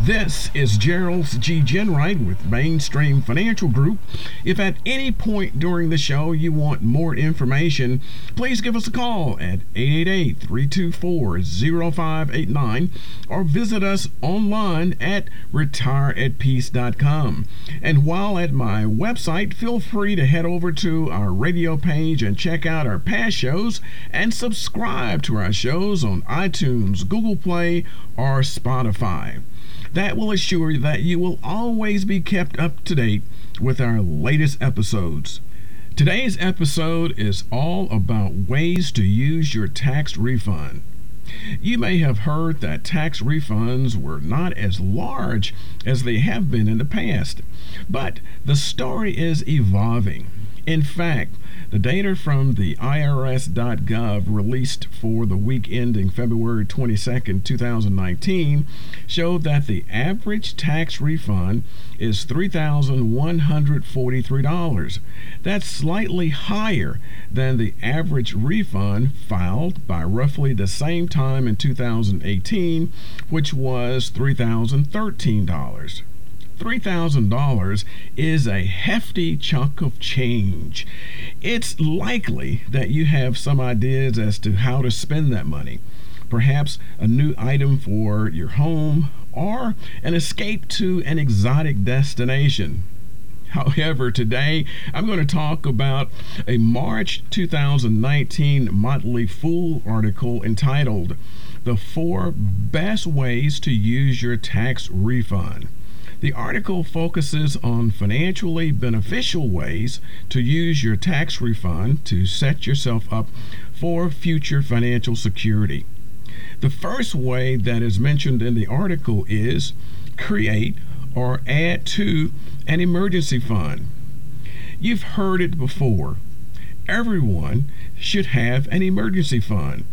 This is Gerald G. Ginwright with Mainstream Financial Group. If at any point during the show you want more information, please give us a call at 888 324 0589 or visit us online at retireatpeace.com. And while at my website, feel free to head over to our radio page and check out our past shows and subscribe to our shows on iTunes, Google Play, or Spotify. That will assure that you will always be kept up to date with our latest episodes. Today's episode is all about ways to use your tax refund. You may have heard that tax refunds were not as large as they have been in the past, but the story is evolving. In fact, data from the IRS.gov released for the week ending February 22, 2019, showed that the average tax refund is $3,143. That's slightly higher than the average refund filed by roughly the same time in 2018, which was $3,013. $3,000 is a hefty chunk of change. It's likely that you have some ideas as to how to spend that money. Perhaps a new item for your home or an escape to an exotic destination. However, today I'm going to talk about a March 2019 Motley Fool article entitled The Four Best Ways to Use Your Tax Refund. The article focuses on financially beneficial ways to use your tax refund to set yourself up for future financial security. The first way that is mentioned in the article is create or add to an emergency fund. You've heard it before. Everyone should have an emergency fund.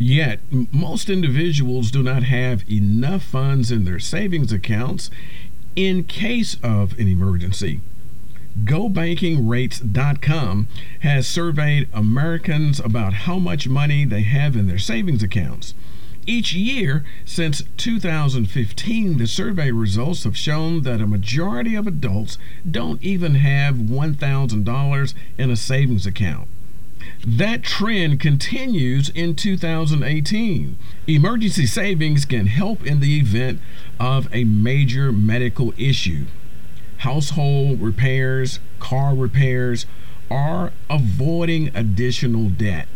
Yet, most individuals do not have enough funds in their savings accounts in case of an emergency. GoBankingRates.com has surveyed Americans about how much money they have in their savings accounts. Each year since 2015, the survey results have shown that a majority of adults don't even have $1,000 in a savings account. That trend continues in 2018. Emergency savings can help in the event of a major medical issue. Household repairs, car repairs, are avoiding additional debt.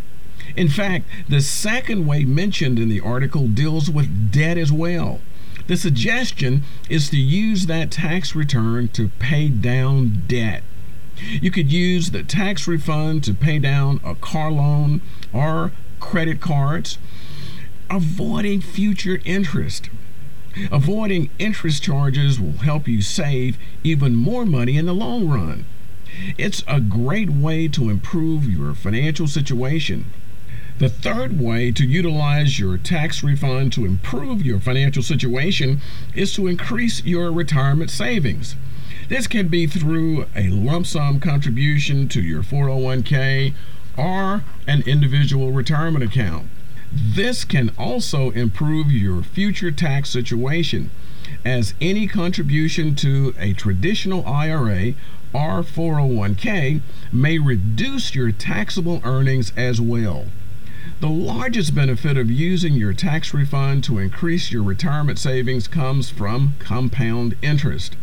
In fact, the second way mentioned in the article deals with debt as well. The suggestion is to use that tax return to pay down debt. You could use the tax refund to pay down a car loan or credit cards, avoiding future interest. Avoiding interest charges will help you save even more money in the long run. It's a great way to improve your financial situation. The third way to utilize your tax refund to improve your financial situation is to increase your retirement savings. This can be through a lump sum contribution to your 401k or an individual retirement account. This can also improve your future tax situation, as any contribution to a traditional IRA or 401k may reduce your taxable earnings as well. The largest benefit of using your tax refund to increase your retirement savings comes from compound interest.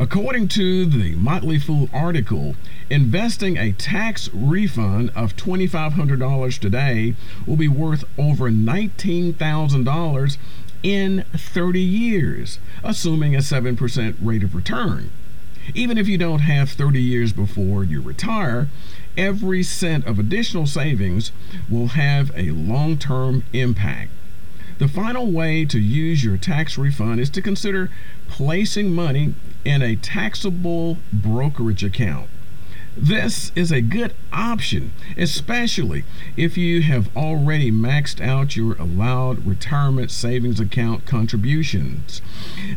According to the Motley Fool article, investing a tax refund of $2,500 today will be worth over $19,000 in 30 years, assuming a 7% rate of return. Even if you don't have 30 years before you retire, every cent of additional savings will have a long term impact. The final way to use your tax refund is to consider placing money in a taxable brokerage account. This is a good option, especially if you have already maxed out your allowed retirement savings account contributions.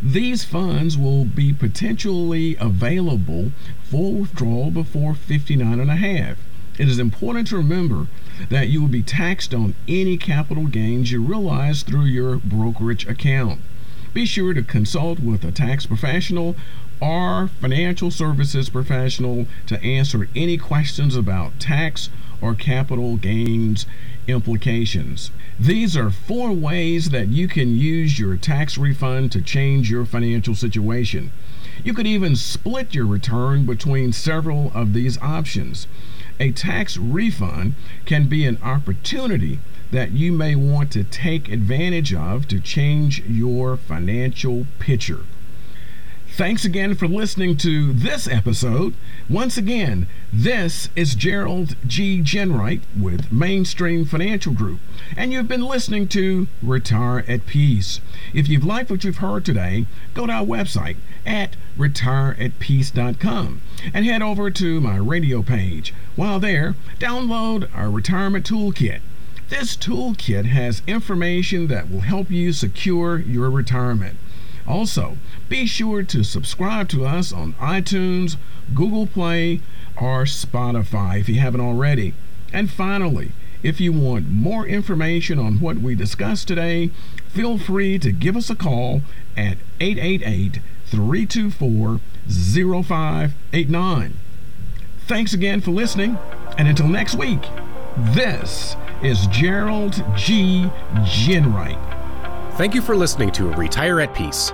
These funds will be potentially available for withdrawal before 59 and a half. It is important to remember that you will be taxed on any capital gains you realize through your brokerage account. Be sure to consult with a tax professional or financial services professional to answer any questions about tax or capital gains implications. These are four ways that you can use your tax refund to change your financial situation. You could even split your return between several of these options. A tax refund can be an opportunity that you may want to take advantage of to change your financial picture. Thanks again for listening to this episode. Once again, this is Gerald G. Ginwright with Mainstream Financial Group, and you've been listening to Retire at Peace. If you've liked what you've heard today, go to our website at retireatpeace.com and head over to my radio page. While there, download our retirement toolkit. This toolkit has information that will help you secure your retirement. Also, be sure to subscribe to us on iTunes, Google Play, or Spotify if you haven't already. And finally, if you want more information on what we discussed today, feel free to give us a call at 888 324 0589. Thanks again for listening, and until next week, this is Gerald G. Ginwright. Thank you for listening to Retire at Peace.